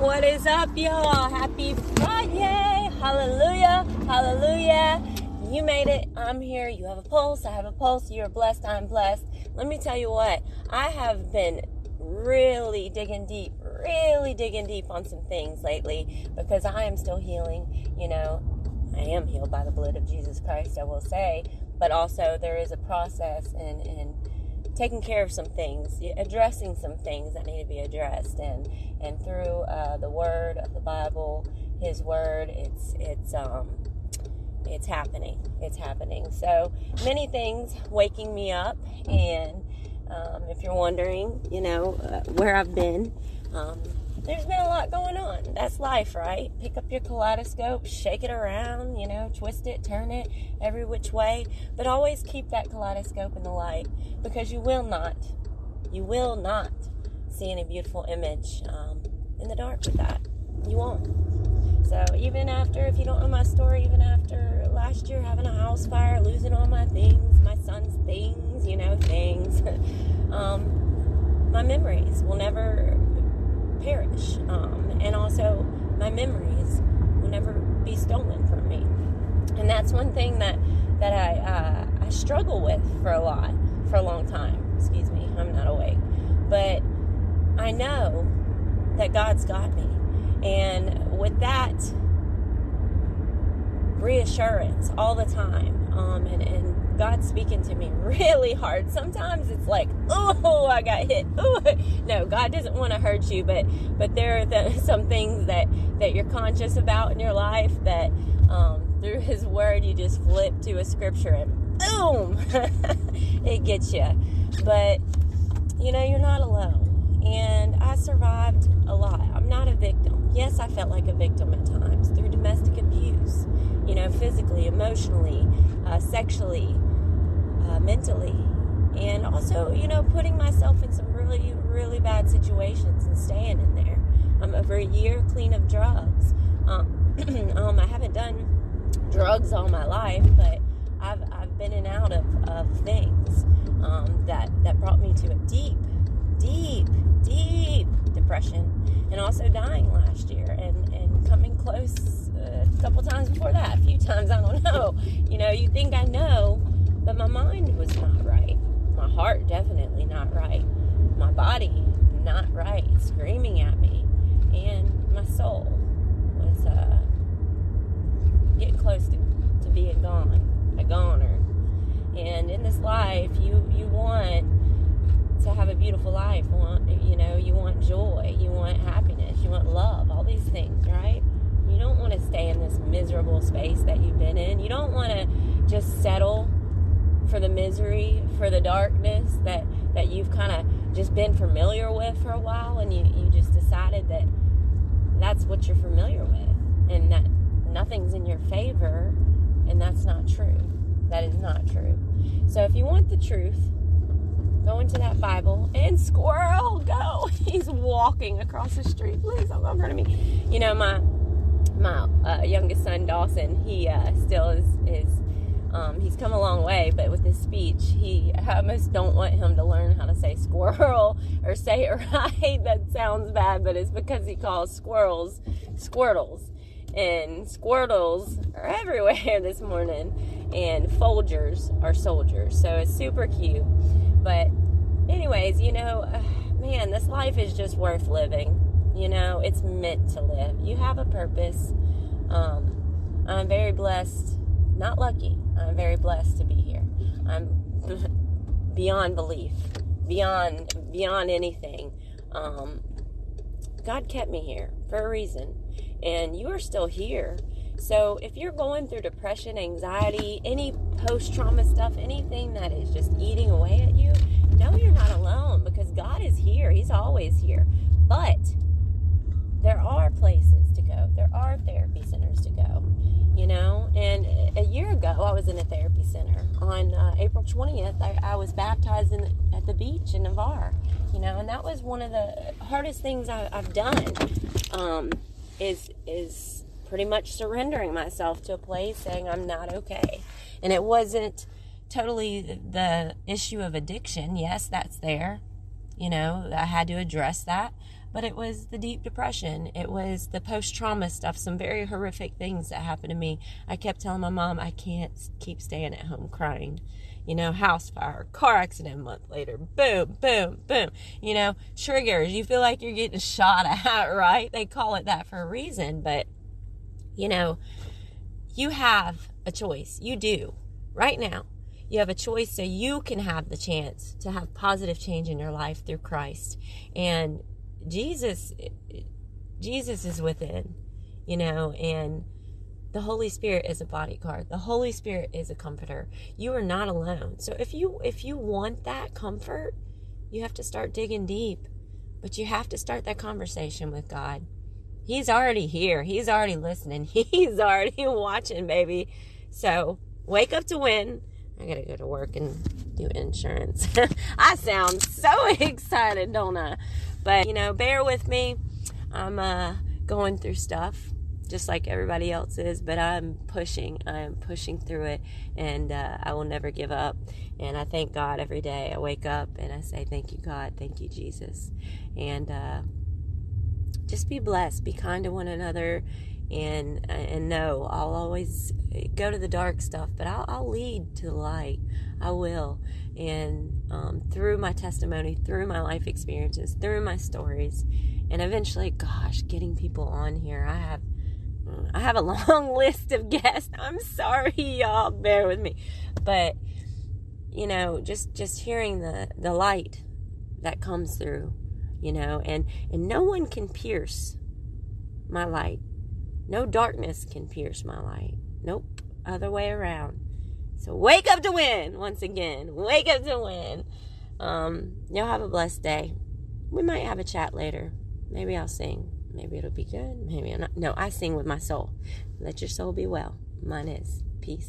What is up, y'all? Happy Friday! Hallelujah! Hallelujah! You made it. I'm here. You have a pulse. I have a pulse. You're blessed. I'm blessed. Let me tell you what, I have been really digging deep, really digging deep on some things lately because I am still healing. You know, I am healed by the blood of Jesus Christ, I will say, but also there is a process in, in taking care of some things, addressing some things that need to be addressed, and and through uh, the Word of the Bible, His Word, it's it's um it's happening, it's happening. So many things waking me up, and um, if you're wondering, you know uh, where I've been. Um, there's been a lot going on. That's life, right? Pick up your kaleidoscope, shake it around, you know, twist it, turn it every which way, but always keep that kaleidoscope in the light because you will not, you will not see any beautiful image um, in the dark with that. You won't. So even after, if you don't know my story, even after last year having a house fire, losing all my things, my son's things, you know, things, um, my memories will never perish. Um, and also, my memories will never be stolen from me. And that's one thing that that I uh, I struggle with for a lot for a long time. Excuse me, I'm not awake, but I know that God's got me, and with that reassurance all the time, um, and, and God's speaking to me really hard. Sometimes it's like, oh, I got hit. Ooh. No, God doesn't want to hurt you, but but there are the, some things that that you're conscious about in your life that um, through His Word you just flip to a scripture and boom, it gets you. But you know you're not alone, and I survived a lot. I'm not a victim. Yes, I felt like a victim at times through domestic abuse. You know, physically, emotionally, uh, sexually, uh, mentally, and also, you know, putting myself in some really, really bad situations and staying in there. I'm over a year clean of drugs. Um, um, I haven't done drugs all my life, but I've, I've been in and out of, of things um, that, that brought me to a deep, deep, deep depression and also dying last year and, and coming close a couple times before that, a few times, I don't know. You know, you think I know, but my mind was not right. My heart definitely not right. My body not right, screaming at me. And my soul was uh, getting close to, to being gone, a goner. And in this life, you, you want to have a beautiful life. Want you know, you want joy, you want happiness, you want love, all these things, right? You don't want to stay in this miserable space that you've been in. You don't want to just settle for the misery, for the darkness that that you've kind of just been familiar with for a while and you you just decided that that's what you're familiar with and that nothing's in your favor and that's not true. That is not true. So if you want the truth, go into that Bible and squirrel, go. He's walking across the street. Please don't go in front of me. You know, my my uh, youngest son Dawson, he uh, still is is um, he's come a long way, but with his speech, he I almost don't want him to learn how to say squirrel or say it right. that sounds bad, but it's because he calls squirrels squirtles, and squirtles are everywhere this morning, and Folgers are soldiers. So it's super cute. But, anyways, you know, uh, man, this life is just worth living. You know, it's meant to live. You have a purpose. Um, I'm very blessed, not lucky. I'm very blessed to be here. I'm beyond belief, beyond beyond anything. Um, God kept me here for a reason, and you are still here. So if you're going through depression, anxiety, any post trauma stuff, anything that is just eating away at you, know you're not alone because God is here. He's always here. But there are places to go. There are therapy centers to go, you know. And a year ago, I was in a therapy center. On uh, April 20th, I, I was baptized at the beach in Navarre, you know, and that was one of the hardest things I, have done. Um, is is pretty much surrendering myself to a place saying I'm not okay, and it wasn't totally the issue of addiction. Yes, that's there. You know, I had to address that but it was the deep depression. It was the post trauma stuff, some very horrific things that happened to me. I kept telling my mom, I can't keep staying at home crying. You know, house fire, car accident a month later, boom, boom, boom. You know, triggers. You feel like you're getting shot at, right? They call it that for a reason, but, you know, you have a choice. You do right now you have a choice so you can have the chance to have positive change in your life through Christ. And Jesus Jesus is within, you know, and the Holy Spirit is a bodyguard. The Holy Spirit is a comforter. You are not alone. So if you if you want that comfort, you have to start digging deep. But you have to start that conversation with God. He's already here. He's already listening. He's already watching, baby. So wake up to win. I gotta go to work and do insurance. I sound so excited, don't I? But you know, bear with me. I'm uh, going through stuff just like everybody else is, but I'm pushing. I'm pushing through it, and uh, I will never give up. And I thank God every day. I wake up and I say, "Thank you, God. Thank you, Jesus." And uh, just be blessed. Be kind to one another, and and know I'll always go to the dark stuff, but I'll, I'll lead to the light. I will, and um, through my testimony, through my life experiences, through my stories, and eventually, gosh, getting people on here. I have I have a long list of guests. I'm sorry, y'all. Bear with me, but you know, just just hearing the the light that comes through, you know, and and no one can pierce my light no darkness can pierce my light. Nope, other way around. So wake up to win once again. Wake up to win. Um, y'all have a blessed day. We might have a chat later. Maybe I'll sing. Maybe it'll be good. Maybe I'm not. No, I sing with my soul. Let your soul be well. Mine is. Peace.